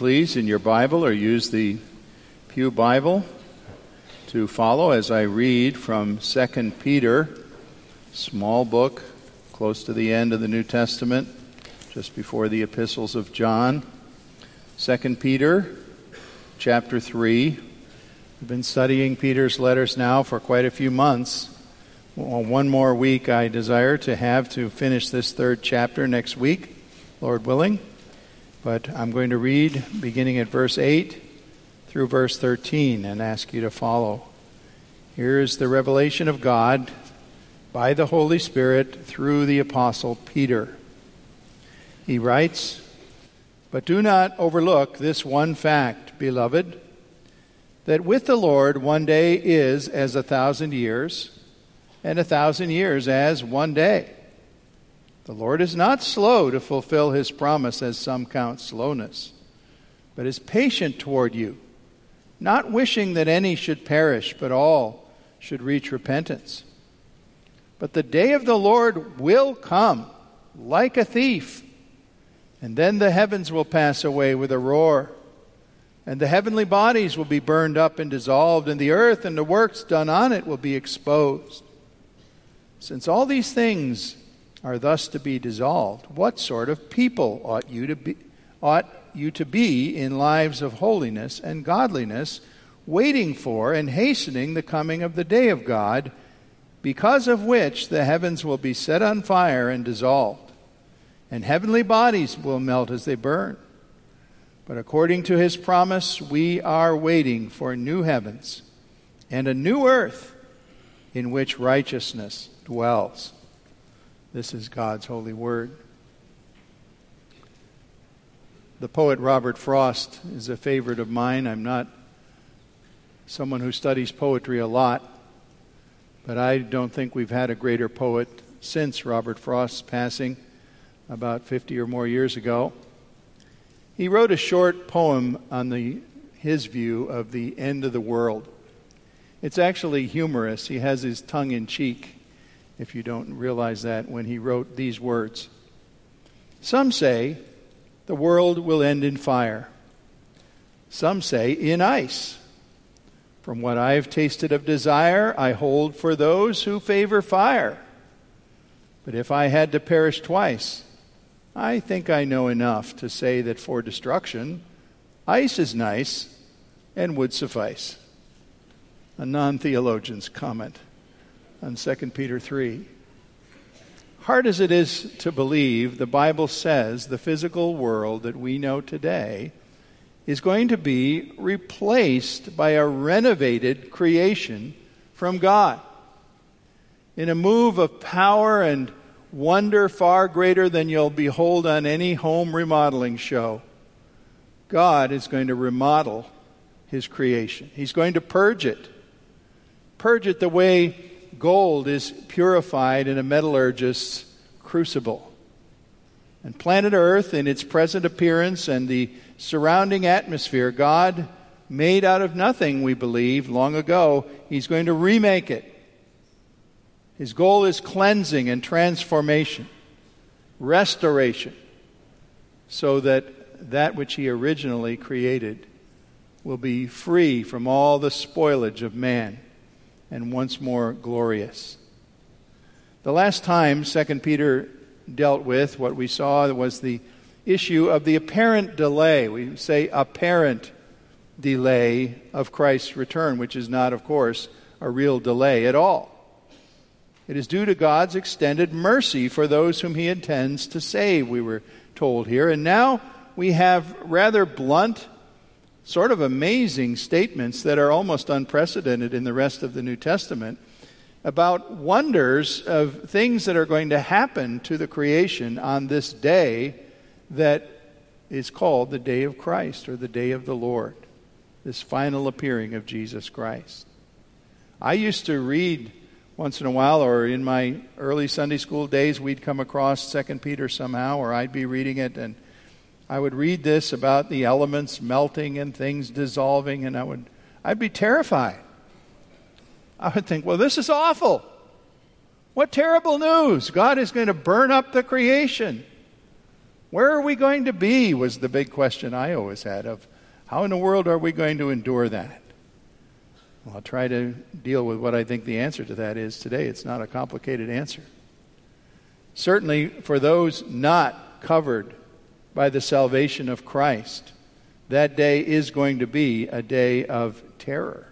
Please, in your Bible or use the Pew Bible to follow as I read from 2 Peter, small book, close to the end of the New Testament, just before the epistles of John. 2 Peter, chapter 3. We've been studying Peter's letters now for quite a few months. Well, one more week I desire to have to finish this third chapter next week, Lord willing. But I'm going to read beginning at verse 8 through verse 13 and ask you to follow. Here is the revelation of God by the Holy Spirit through the Apostle Peter. He writes, But do not overlook this one fact, beloved, that with the Lord one day is as a thousand years, and a thousand years as one day. The Lord is not slow to fulfill his promise, as some count slowness, but is patient toward you, not wishing that any should perish, but all should reach repentance. But the day of the Lord will come like a thief, and then the heavens will pass away with a roar, and the heavenly bodies will be burned up and dissolved, and the earth and the works done on it will be exposed. Since all these things are thus to be dissolved, what sort of people ought you to be, ought you to be in lives of holiness and godliness, waiting for and hastening the coming of the day of God, because of which the heavens will be set on fire and dissolved, and heavenly bodies will melt as they burn. But according to his promise, we are waiting for new heavens and a new earth in which righteousness dwells. This is God's holy word. The poet Robert Frost is a favorite of mine. I'm not someone who studies poetry a lot, but I don't think we've had a greater poet since Robert Frost's passing about 50 or more years ago. He wrote a short poem on the, his view of the end of the world. It's actually humorous. He has his tongue in cheek if you don't realize that, when he wrote these words. Some say the world will end in fire. Some say in ice. From what I have tasted of desire, I hold for those who favor fire. But if I had to perish twice, I think I know enough to say that for destruction, ice is nice and would suffice. A non theologian's comment on 2 Peter 3. Hard as it is to believe, the Bible says the physical world that we know today is going to be replaced by a renovated creation from God. In a move of power and wonder far greater than you'll behold on any home remodeling show, God is going to remodel his creation. He's going to purge it. Purge it the way gold is purified in a metallurgist's crucible. And planet Earth, in its present appearance and the surrounding atmosphere, God made out of nothing, we believe, long ago. He's going to remake it. His goal is cleansing and transformation, restoration, so that that which He originally created will be free from all the spoilage of man and once more glorious. The last time 2 Peter dealt with what we saw was the issue of the apparent delay. We say apparent delay of Christ's return, which is not, of course, a real delay at all. It is due to God's extended mercy for those whom He intends to save, we were told here. And now we have rather blunt, sort of amazing statements that are almost unprecedented in the rest of the New Testament about wonders of things that are going to happen to the creation on this day that is called the day of Christ or the day of the Lord, this final appearing of Jesus Christ. I used to read once in a while, or in my early Sunday school days, we'd come across Second Peter somehow, or I'd be reading it, and I would read this about the elements melting and things dissolving, and I would I'd be terrified. I would think, well, this is awful. What terrible news! God is going to burn up the creation. Where are we going to be? Was the big question I always had of how in the world are we going to endure that? Well, I'll try to deal with what I think the answer to that is today. It's not a complicated answer. Certainly, for those not covered by the salvation of Christ, that day is going to be a day of terror,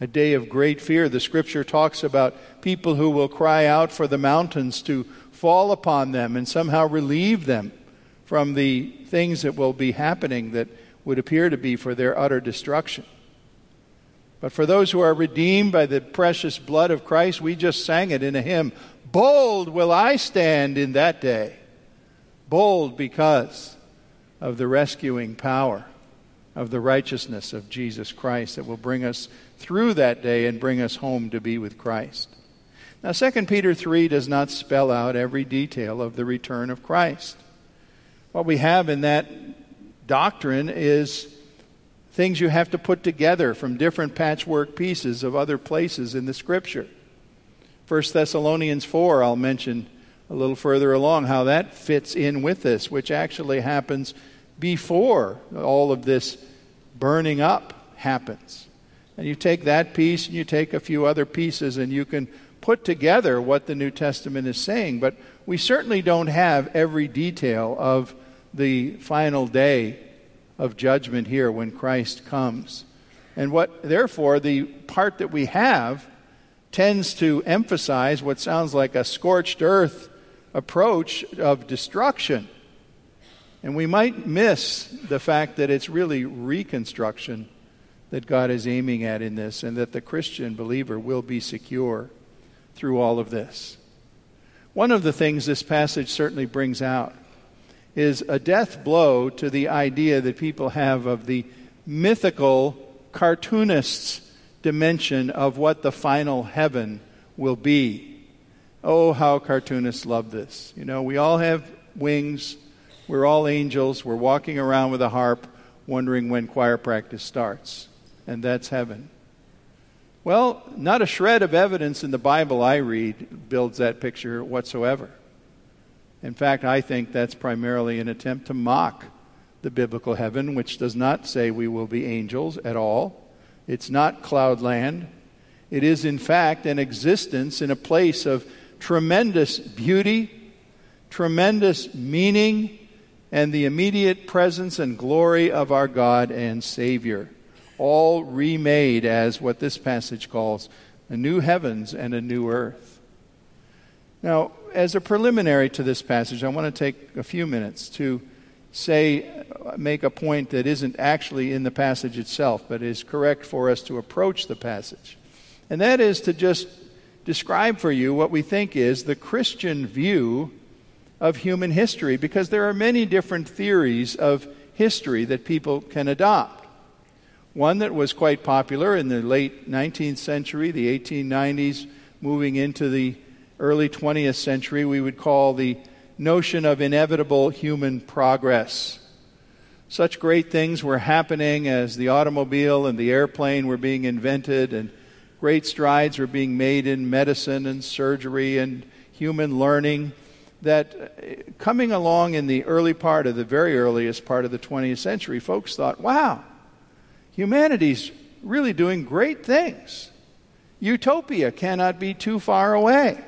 a day of great fear. The scripture talks about people who will cry out for the mountains to fall upon them and somehow relieve them from the things that will be happening that would appear to be for their utter destruction. But for those who are redeemed by the precious blood of Christ, we just sang it in a hymn Bold will I stand in that day. Bold because of the rescuing power of the righteousness of Jesus Christ that will bring us through that day and bring us home to be with Christ. Now 2 Peter 3 does not spell out every detail of the return of Christ. What we have in that doctrine is things you have to put together from different patchwork pieces of other places in the scripture. 1 Thessalonians 4, I'll mention a little further along how that fits in with this, which actually happens before all of this burning up happens. And you take that piece and you take a few other pieces and you can put together what the New Testament is saying. But we certainly don't have every detail of the final day of judgment here when Christ comes. And what, therefore, the part that we have tends to emphasize what sounds like a scorched earth approach of destruction. And we might miss the fact that it's really reconstruction that God is aiming at in this, and that the Christian believer will be secure through all of this. One of the things this passage certainly brings out is a death blow to the idea that people have of the mythical cartoonists' dimension of what the final heaven will be. Oh, how cartoonists love this. You know, we all have wings, we're all angels, we're walking around with a harp, wondering when choir practice starts. And that's heaven. Well, not a shred of evidence in the Bible I read builds that picture whatsoever. In fact, I think that's primarily an attempt to mock the biblical heaven, which does not say we will be angels at all. It's not cloudland. It is, in fact, an existence in a place of tremendous beauty, tremendous meaning, and the immediate presence and glory of our God and Savior. All remade as what this passage calls a new heavens and a new earth. Now, as a preliminary to this passage, I want to take a few minutes to say, make a point that isn't actually in the passage itself, but is correct for us to approach the passage. And that is to just describe for you what we think is the Christian view of human history, because there are many different theories of history that people can adopt. One that was quite popular in the late 19th century, the 1890s, moving into the early 20th century we would call the notion of inevitable human progress. Such great things were happening as the automobile and the airplane were being invented, and great strides were being made in medicine and surgery and human learning. That uh, coming along in the early part of the very earliest part of the 20th century, folks thought, wow, humanity's really doing great things. Utopia cannot be too far away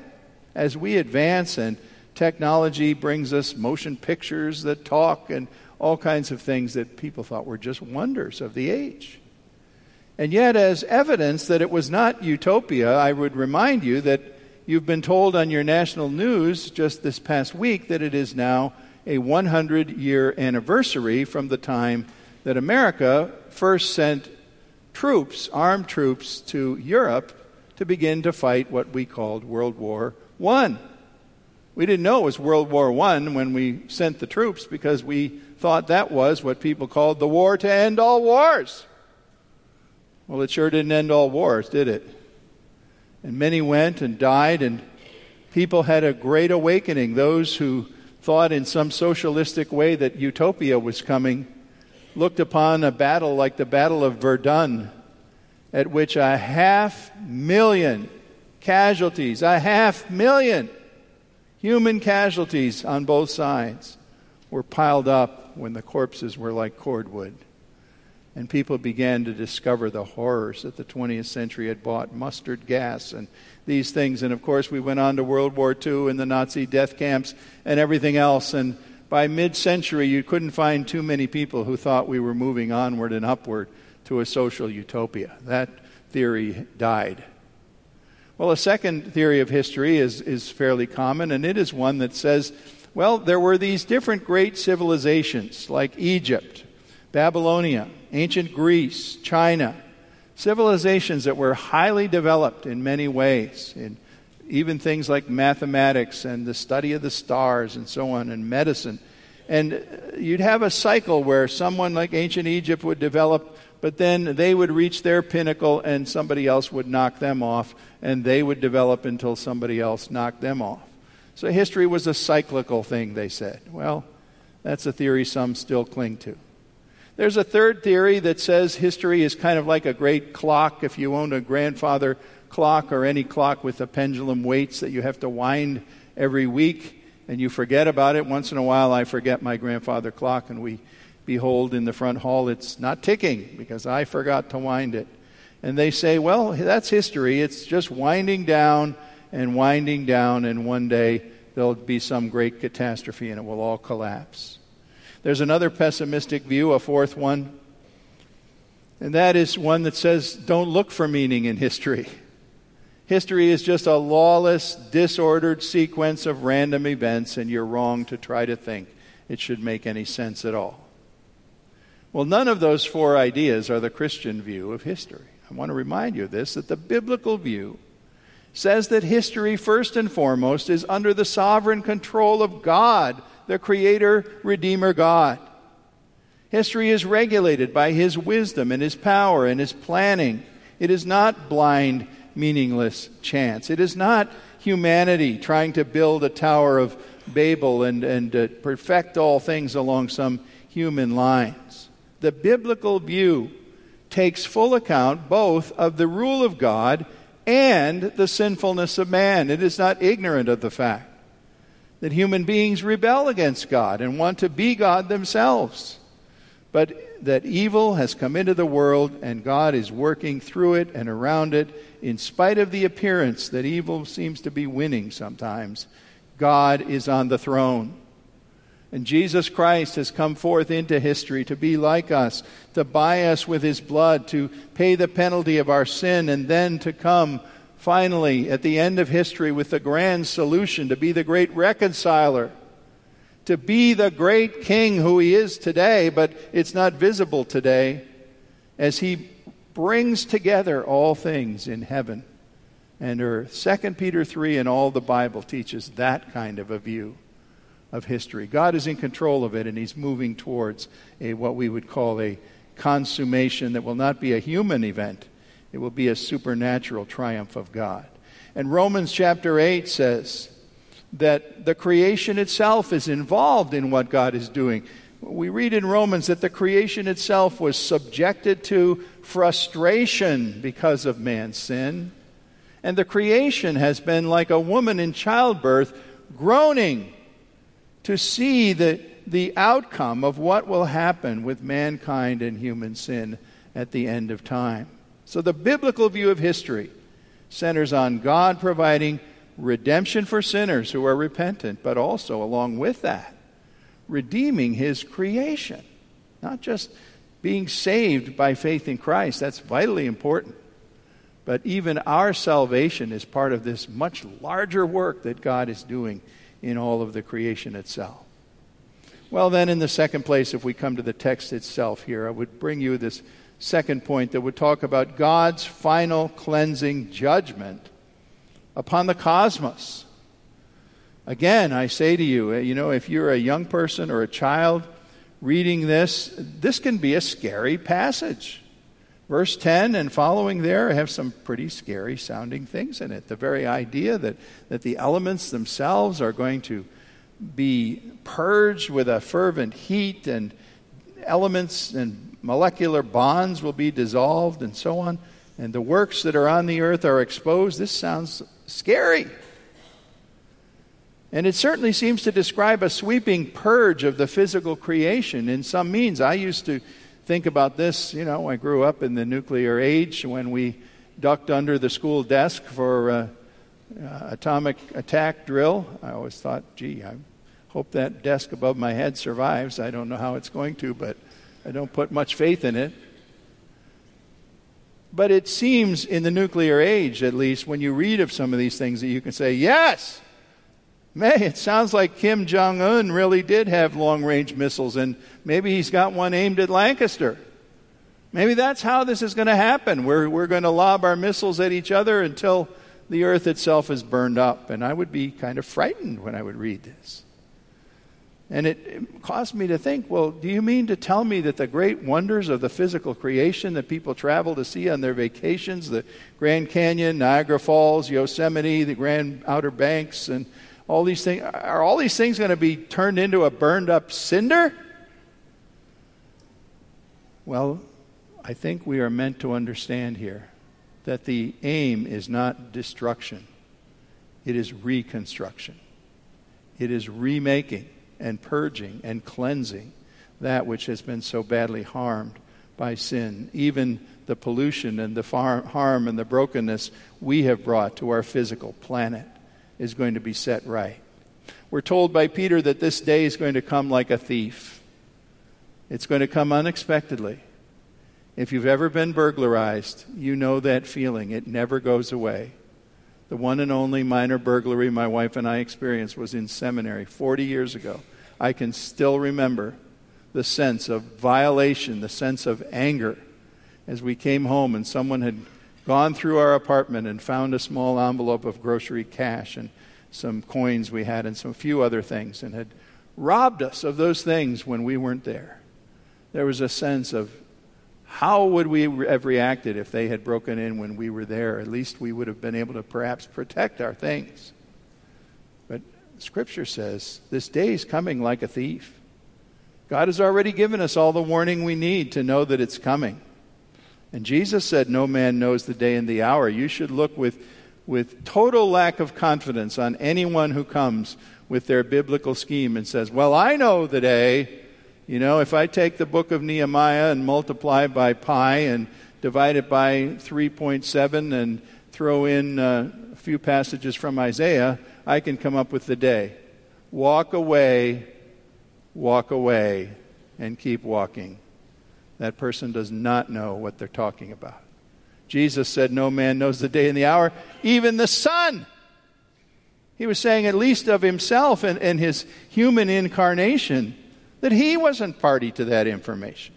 as we advance and technology brings us motion pictures that talk and all kinds of things that people thought were just wonders of the age. And yet, as evidence that it was not utopia, I would remind you that you've been told on your national news just this past week that it is now a 100 year anniversary from the time that America first sent troops, armed troops, to Europe to begin to fight what we called World War I. We didn't know it was World War I when we sent the troops because we thought that was what people called the war to end all wars. Well, it sure didn't end all wars, did it? And many went and died, and people had a great awakening. Those who thought in some socialistic way that utopia was coming looked upon a battle like the Battle of Verdun, at which a half million casualties, a half million human casualties on both sides were piled up when the corpses were like cordwood. And people began to discover the horrors that the 20th century had brought mustard gas and these things. And of course, we went on to World War II and the Nazi death camps and everything else. And by mid century, you couldn't find too many people who thought we were moving onward and upward to a social utopia. That theory died. Well, a second theory of history is, is fairly common, and it is one that says, well, there were these different great civilizations like Egypt, Babylonia, ancient Greece, China, civilizations that were highly developed in many ways, in even things like mathematics and the study of the stars and so on, and medicine. And uh, you'd have a cycle where someone like ancient Egypt would develop but then they would reach their pinnacle and somebody else would knock them off, and they would develop until somebody else knocked them off. So history was a cyclical thing, they said. Well, that's a theory some still cling to. There's a third theory that says history is kind of like a great clock. If you own a grandfather clock or any clock with the pendulum weights that you have to wind every week, and you forget about it. Once in a while, I forget my grandfather clock, and we Behold, in the front hall, it's not ticking because I forgot to wind it. And they say, well, that's history. It's just winding down and winding down, and one day there'll be some great catastrophe and it will all collapse. There's another pessimistic view, a fourth one, and that is one that says, don't look for meaning in history. History is just a lawless, disordered sequence of random events, and you're wrong to try to think it should make any sense at all. Well, none of those four ideas are the Christian view of history. I want to remind you of this that the biblical view says that history, first and foremost, is under the sovereign control of God, the Creator, Redeemer God. History is regulated by His wisdom and His power and His planning. It is not blind, meaningless chance. It is not humanity trying to build a Tower of Babel and, and uh, perfect all things along some human lines. The biblical view takes full account both of the rule of God and the sinfulness of man. It is not ignorant of the fact that human beings rebel against God and want to be God themselves. But that evil has come into the world and God is working through it and around it, in spite of the appearance that evil seems to be winning sometimes. God is on the throne. And Jesus Christ has come forth into history to be like us, to buy us with his blood, to pay the penalty of our sin, and then to come finally at the end of history with the grand solution to be the great reconciler, to be the great king who he is today, but it's not visible today, as he brings together all things in heaven and earth. 2 Peter 3 and all the Bible teaches that kind of a view of history. God is in control of it, and He's moving towards a, what we would call a consummation that will not be a human event, it will be a supernatural triumph of God. And Romans chapter 8 says that the creation itself is involved in what God is doing. We read in Romans that the creation itself was subjected to frustration because of man's sin. And the creation has been like a woman in childbirth, groaning to see the, the outcome of what will happen with mankind and human sin at the end of time. So, the biblical view of history centers on God providing redemption for sinners who are repentant, but also, along with that, redeeming His creation. Not just being saved by faith in Christ, that's vitally important. But even our salvation is part of this much larger work that God is doing in all of the creation itself. Well, then, in the second place, if we come to the text itself here, I would bring you this second point that would talk about God's final cleansing judgment upon the cosmos. Again, I say to you, eh, you know, if you're a young person or a child reading this, this can be a scary passage. Verse 10 and following there have some pretty scary sounding things in it. The very idea that, that the elements themselves are going to be purged with a fervent heat and elements and molecular bonds will be dissolved and so on, and the works that are on the earth are exposed. This sounds scary. And it certainly seems to describe a sweeping purge of the physical creation in some means. I used to think about this, you know, I grew up in the nuclear age when we ducked under the school desk for uh, uh, atomic attack drill. I always thought, gee, I hope that desk above my head survives. I don't know how it's going to, but I don't put much faith in it. But it seems in the nuclear age, at least, when you read of some of these things, that you can say, yes, May, it sounds like Kim Jong un really did have long range missiles, and maybe he's got one aimed at Lancaster. Maybe that's how this is going to happen. We're, we're going to lob our missiles at each other until the earth itself is burned up. And I would be kind of frightened when I would read this. And it, caused me to think well, do you mean to tell me that the great wonders of the physical creation that people travel to see on their vacations, the Grand Canyon, Niagara Falls, Yosemite, the Grand Outer Banks, and all these things are all these things going to be turned into a burned up cinder? Well, I think we are meant to understand here that the aim is not destruction. It is reconstruction. It is remaking and purging and cleansing that which has been so badly harmed by sin, even the pollution and the harm and the brokenness we have brought to our physical planet is going to be set right. We're told by Peter that this day is going to come like a thief. It's going to come unexpectedly. If you've ever been burglarized, you know that feeling. It never goes away. The one and only minor burglary my wife and I experienced was in seminary 40 years ago. I can still remember the sense of violation, the sense of anger as we came home and someone had gone through our apartment and found a small envelope of grocery cash and some coins we had and some few other things and had robbed us of those things when we weren't there. There was a sense of how would we have reacted if they had broken in when we were there? At least we would have been able to perhaps protect our things. But Scripture says this day is coming like a thief. God has already given us all the warning we need to know that it's coming. And Jesus said, No man knows the day and the hour. You should look with, with total lack of confidence on anyone who comes with their biblical scheme and says, Well, I know the day. You know, if I take the book of Nehemiah and multiply by pi and divide it by 3.7 and throw in uh, a few passages from Isaiah, I can come up with the day. Walk away, walk away, and keep walking that person does not know what they're talking about. Jesus said, No man knows the day and the hour, even the Son. He was saying, at least of himself and, and his human incarnation, that he wasn't party to that information.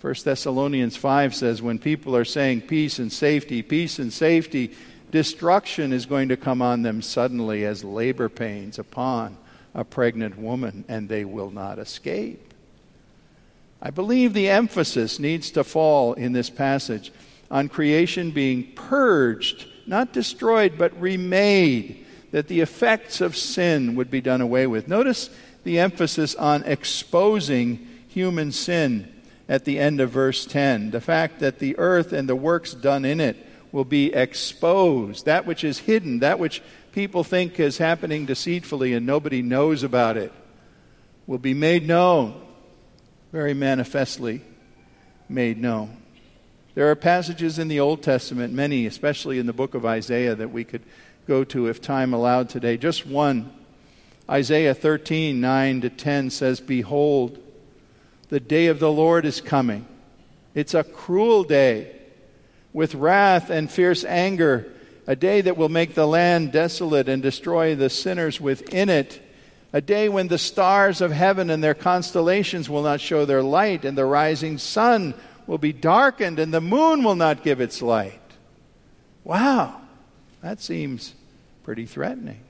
1 Thessalonians 5 says, when people are saying peace and safety, peace and safety, destruction is going to come on them suddenly as labor pains upon a pregnant woman, and they will not escape. I believe the emphasis needs to fall in this passage on creation being purged, not destroyed, but remade, that the effects of sin would be done away with. Notice the emphasis on exposing human sin at the end of verse 10. The fact that the earth and the works done in it will be exposed. That which is hidden, that which people think is happening deceitfully and nobody knows about it, will be made known very manifestly made known. There are passages in the Old Testament, many, especially in the book of Isaiah, that we could go to if time allowed today. Just one. Isaiah 13, 9 to 10 says, Behold, the day of the Lord is coming. It's a cruel day with wrath and fierce anger, a day that will make the land desolate and destroy the sinners within it A day when the stars of heaven and their constellations will not show their light, and the rising sun will be darkened, and the moon will not give its light. Wow, that seems pretty threatening.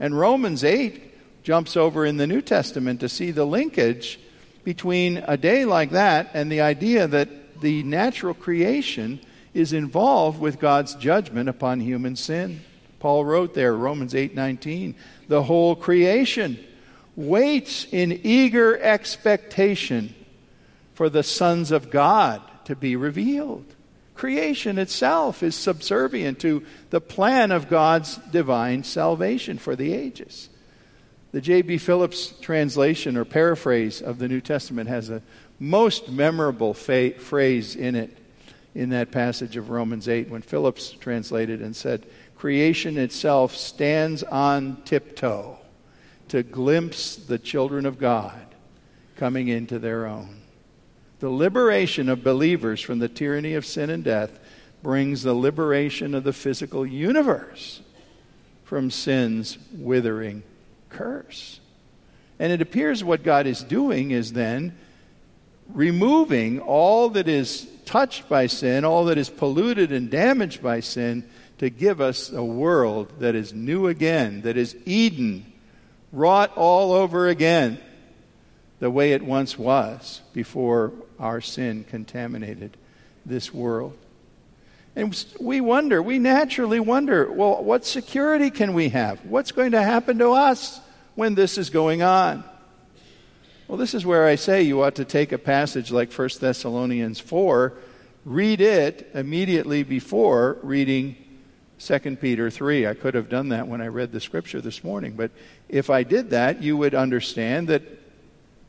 And Romans 8 jumps over in the New Testament to see the linkage between a day like that and the idea that the natural creation is involved with God's judgment upon human sin. Paul wrote there, Romans 8:19, the whole creation waits in eager expectation for the sons of God to be revealed. Creation itself is subservient to the plan of God's divine salvation for the ages. The J.B. Phillips translation or paraphrase of the New Testament has a most memorable fa- phrase in it in that passage of Romans 8 when Phillips translated and said, Creation itself stands on tiptoe to glimpse the children of God coming into their own. The liberation of believers from the tyranny of sin and death brings the liberation of the physical universe from sin's withering curse. And it appears what God is doing is then removing all that is touched by sin, all that is polluted and damaged by sin, to give us a world that is new again, that is Eden, wrought all over again, the way it once was before our sin contaminated this world. And we wonder, we naturally wonder, well, what security can we have? What's going to happen to us? When this is going on. Well, this is where I say you ought to take a passage like 1 Thessalonians 4, read it immediately before reading 2 Peter 3. I could have done that when I read the scripture this morning, but if I did that, you would understand that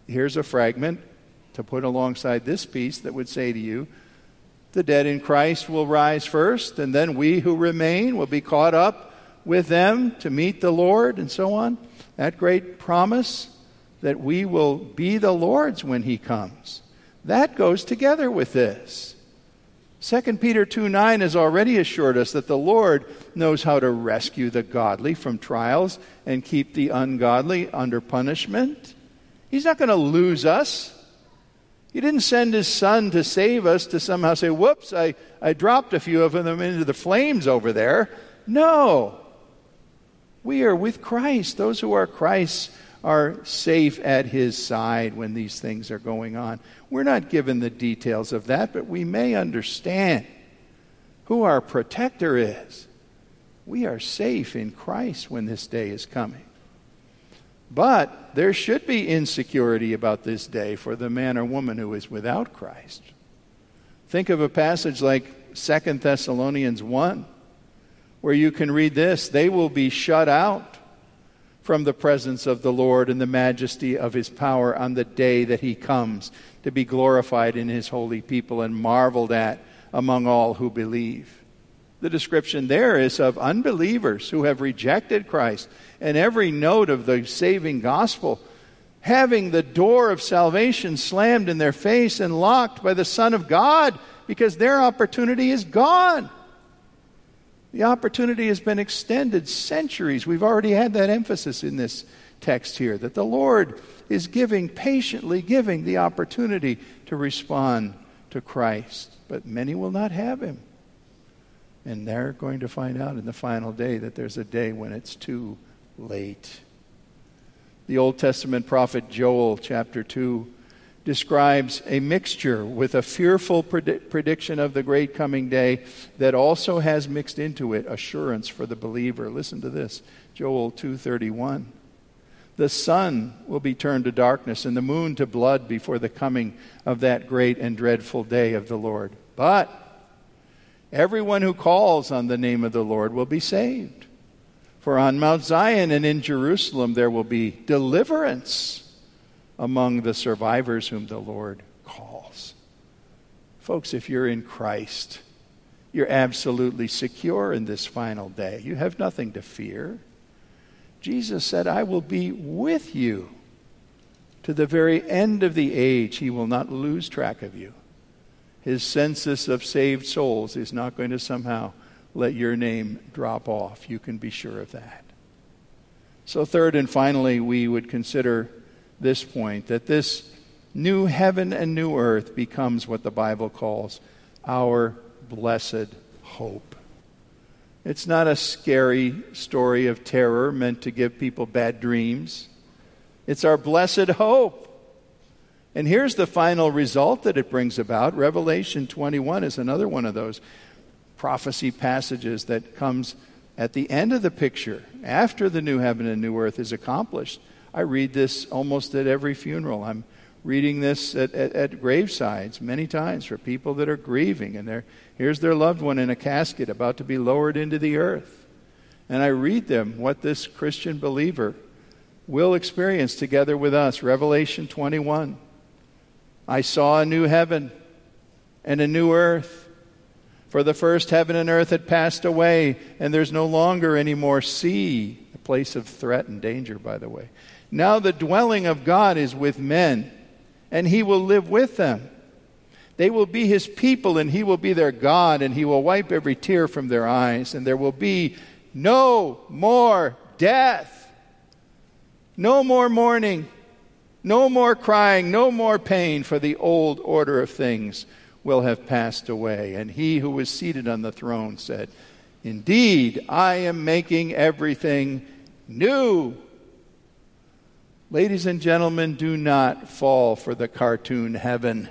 here's a fragment to put alongside this piece that would say to you, the dead in Christ will rise first, and then we who remain will be caught up with them to meet the Lord, and so on that great promise that we will be the Lord's when he comes. That goes together with this. 2 Peter 2 9 has already assured us that the Lord knows how to rescue the godly from trials and keep the ungodly under punishment. He's not going to lose us. He didn't send his son to save us to somehow say, whoops, I, I dropped a few of them into the flames over there. No. We are with Christ. Those who are Christ's are safe at his side when these things are going on. We're not given the details of that, but we may understand who our protector is. We are safe in Christ when this day is coming. But there should be insecurity about this day for the man or woman who is without Christ. Think of a passage like 2 Thessalonians 1 where you can read this they will be shut out from the presence of the Lord and the majesty of his power on the day that he comes to be glorified in his holy people and marveled at among all who believe. The description there is of unbelievers who have rejected Christ and every note of the saving gospel, having the door of salvation slammed in their face and locked by the Son of God because their opportunity is gone. The opportunity has been extended centuries. We've already had that emphasis in this text here that the Lord is giving, patiently giving the opportunity to respond to Christ. But many will not have him. And they're going to find out in the final day that there's a day when it's too late. The Old Testament prophet Joel, chapter 2, describes a mixture with a fearful predi- prediction of the great coming day that also has mixed into it assurance for the believer. Listen to this. Joel 2:31. The sun will be turned to darkness and the moon to blood before the coming of that great and dreadful day of the Lord. But everyone who calls on the name of the Lord will be saved. For on Mount Zion and in Jerusalem there will be deliverance among the survivors whom the Lord calls. Folks, if you're in Christ, you're absolutely secure in this final day. You have nothing to fear. Jesus said, I will be with you to the very end of the age. He will not lose track of you. His census of saved souls is not going to somehow let your name drop off. You can be sure of that. So, third and finally, we would consider this point that this new heaven and new earth becomes what the Bible calls our blessed hope. It's not a scary story of terror meant to give people bad dreams. It's our blessed hope. And here's the final result that it brings about. Revelation 21 is another one of those prophecy passages that comes at the end of the picture, after the new heaven and new earth is accomplished. I read this almost at every funeral. I'm reading this at, at, at gravesides many times for people that are grieving, and here's their loved one in a casket about to be lowered into the earth. And I read them what this Christian believer will experience together with us. Revelation 21. I saw a new heaven and a new earth for the first heaven and earth had passed away, and there's no longer any more sea, a place of threat and danger, by the way. Now the dwelling of God is with men, and he will live with them. They will be his people, and he will be their God, and he will wipe every tear from their eyes, and there will be no more death, no more mourning, no more crying, no more pain, for the old order of things will have passed away. And he who was seated on the throne said, Indeed, I am making everything new. Ladies and gentlemen, do not fall for the cartoon heaven.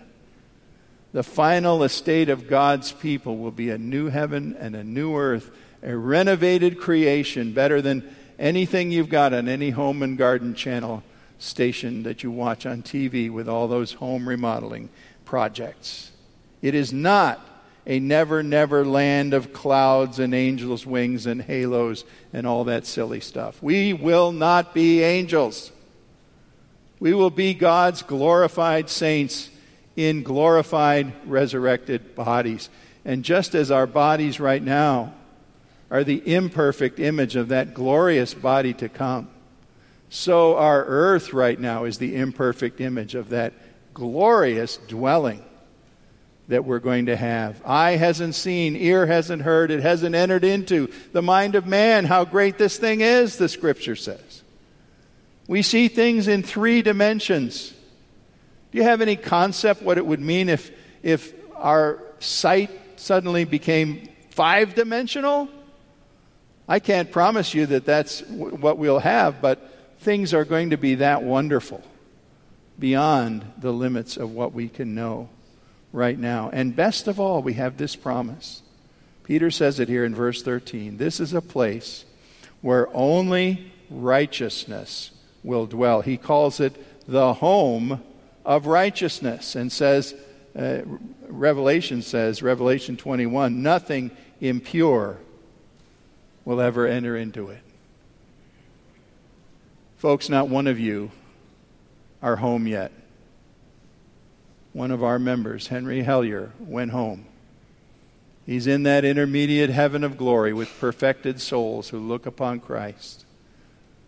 The final estate of God's people will be a new heaven and a new earth, a renovated creation, better than anything you've got on any home and garden channel station that you watch on TV with all those home remodeling projects. It is not a never, never land of clouds and angels' wings and halos and all that silly stuff. We will not be angels. We will be God's glorified saints in glorified, resurrected bodies. And just as our bodies right now are the imperfect image of that glorious body to come, so our earth right now is the imperfect image of that glorious dwelling that we're going to have. Eye hasn't seen, ear hasn't heard, it hasn't entered into the mind of man how great this thing is, the scripture says. We see things in three dimensions. Do you have any concept what it would mean if, if our sight suddenly became five dimensional? I can't promise you that that's what we'll have, but things are going to be that wonderful beyond the limits of what we can know right now. And best of all, we have this promise. Peter says it here in verse 13. This is a place where only righteousness will dwell. He calls it the home of righteousness and says, uh, Revelation says, Revelation 21, nothing impure will ever enter into it. Folks, not one of you are home yet one of our members, Henry Hellier, went home. He's in that intermediate heaven of glory with perfected souls who look upon Christ.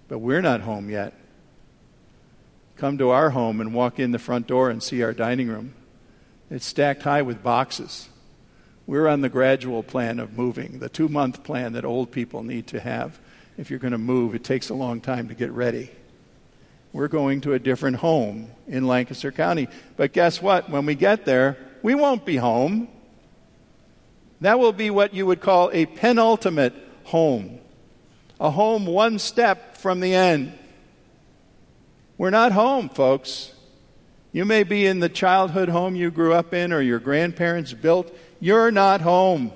But we're not home yet. Come to our home and walk in the front door and see our dining room. It's stacked high with boxes. We're on the gradual plan of moving, the two month plan that old people need to have. If you're going to move, it takes a long time to get ready we're going to a different home in Lancaster County. But guess what? When we get there, we won't be home. That will be what you would call a penultimate home, a home one step from the end. We're not home, folks. You may be in the childhood home you grew up in or your grandparents built. You're not home.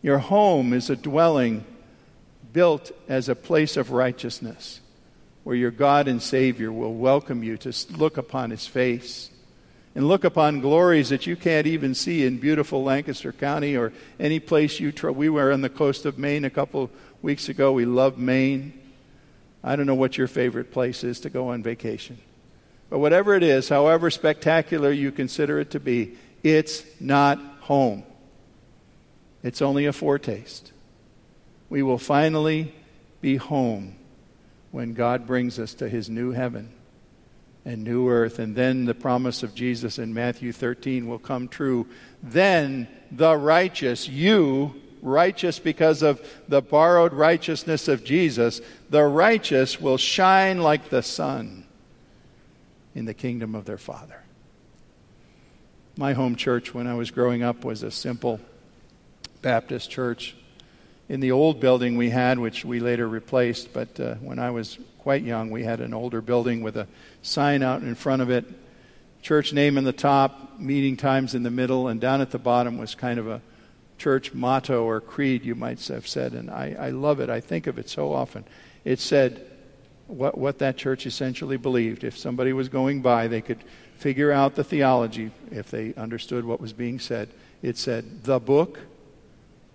Your home is a dwelling built as a place of righteousness where your God and Savior will welcome you to look upon His face and look upon glories that you can't even see in beautiful Lancaster County or any place you try. We were on the coast of Maine a couple weeks ago. We love Maine. I don't know what your favorite place is to go on vacation. But whatever it is, however spectacular you consider it to be, it's not home. It's only a foretaste. We will finally be home when God brings us to his new heaven and new earth. And then the promise of Jesus in Matthew 13 will come true. Then the righteous, you, righteous because of the borrowed righteousness of Jesus, the righteous will shine like the sun in the kingdom of their Father. My home church when I was growing up was a simple Baptist church. In the old building we had, which we later replaced, but uh, when I was quite young, we had an older building with a sign out in front of it, church name in the top, meeting times in the middle, and down at the bottom was kind of a church motto or creed, you might have said. And I, I love it. I think of it so often. It said what, what that church essentially believed. If somebody was going by, they could figure out the theology if they understood what was being said. It said, the book,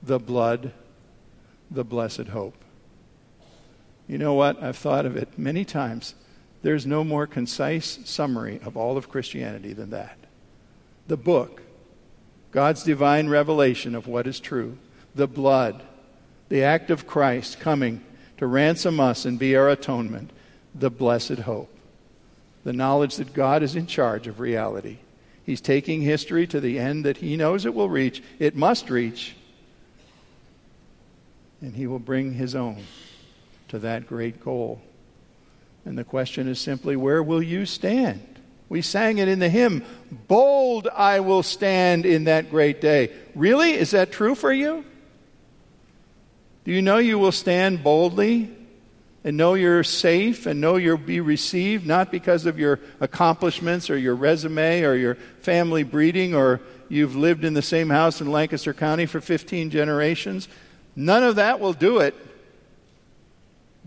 the blood, the blessed hope. You know what? I've thought of it many times. There's no more concise summary of all of Christianity than that. The book, God's divine revelation of what is true, the blood, the act of Christ coming to ransom us and be our atonement, the blessed hope the knowledge that God is in charge of reality. He's taking history to the end that He knows it will reach, it must reach, and He will bring His own to that great goal. And the question is simply, where will you stand? We sang it in the hymn, Bold I will stand in that great day. Really? Is that true for you? Do you know you will stand boldly and know you're safe and know you'll be received, not because of your accomplishments or your resume or your family breeding or you've lived in the same house in Lancaster County for 15 generations. None of that will do it.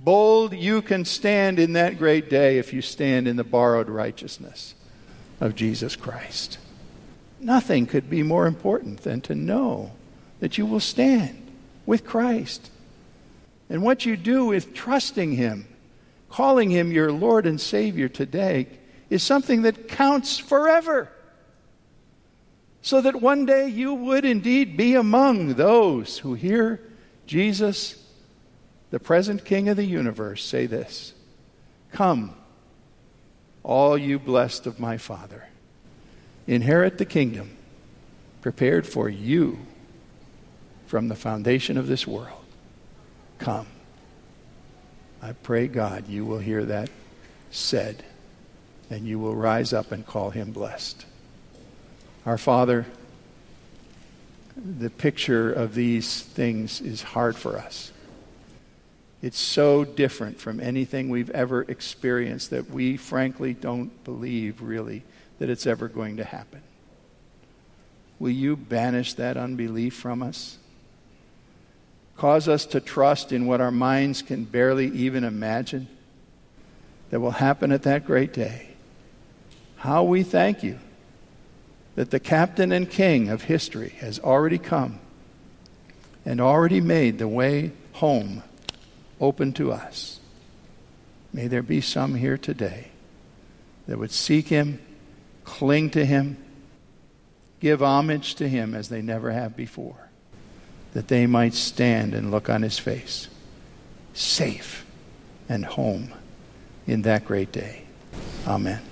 Bold, you can stand in that great day if you stand in the borrowed righteousness of Jesus Christ. Nothing could be more important than to know that you will stand with Christ and what you do with trusting Him, calling Him your Lord and Savior today, is something that counts forever. So that one day you would indeed be among those who hear Jesus, the present King of the universe, say this Come, all you blessed of my Father, inherit the kingdom prepared for you from the foundation of this world come. I pray, God, you will hear that said, and you will rise up and call him blessed. Our Father, the picture of these things is hard for us. It's so different from anything we've ever experienced that we frankly don't believe really that it's ever going to happen. Will you banish that unbelief from us? Cause us to trust in what our minds can barely even imagine that will happen at that great day. How we thank you that the captain and king of history has already come and already made the way home open to us. May there be some here today that would seek him, cling to him, give homage to him as they never have before that they might stand and look on his face, safe and home in that great day. Amen.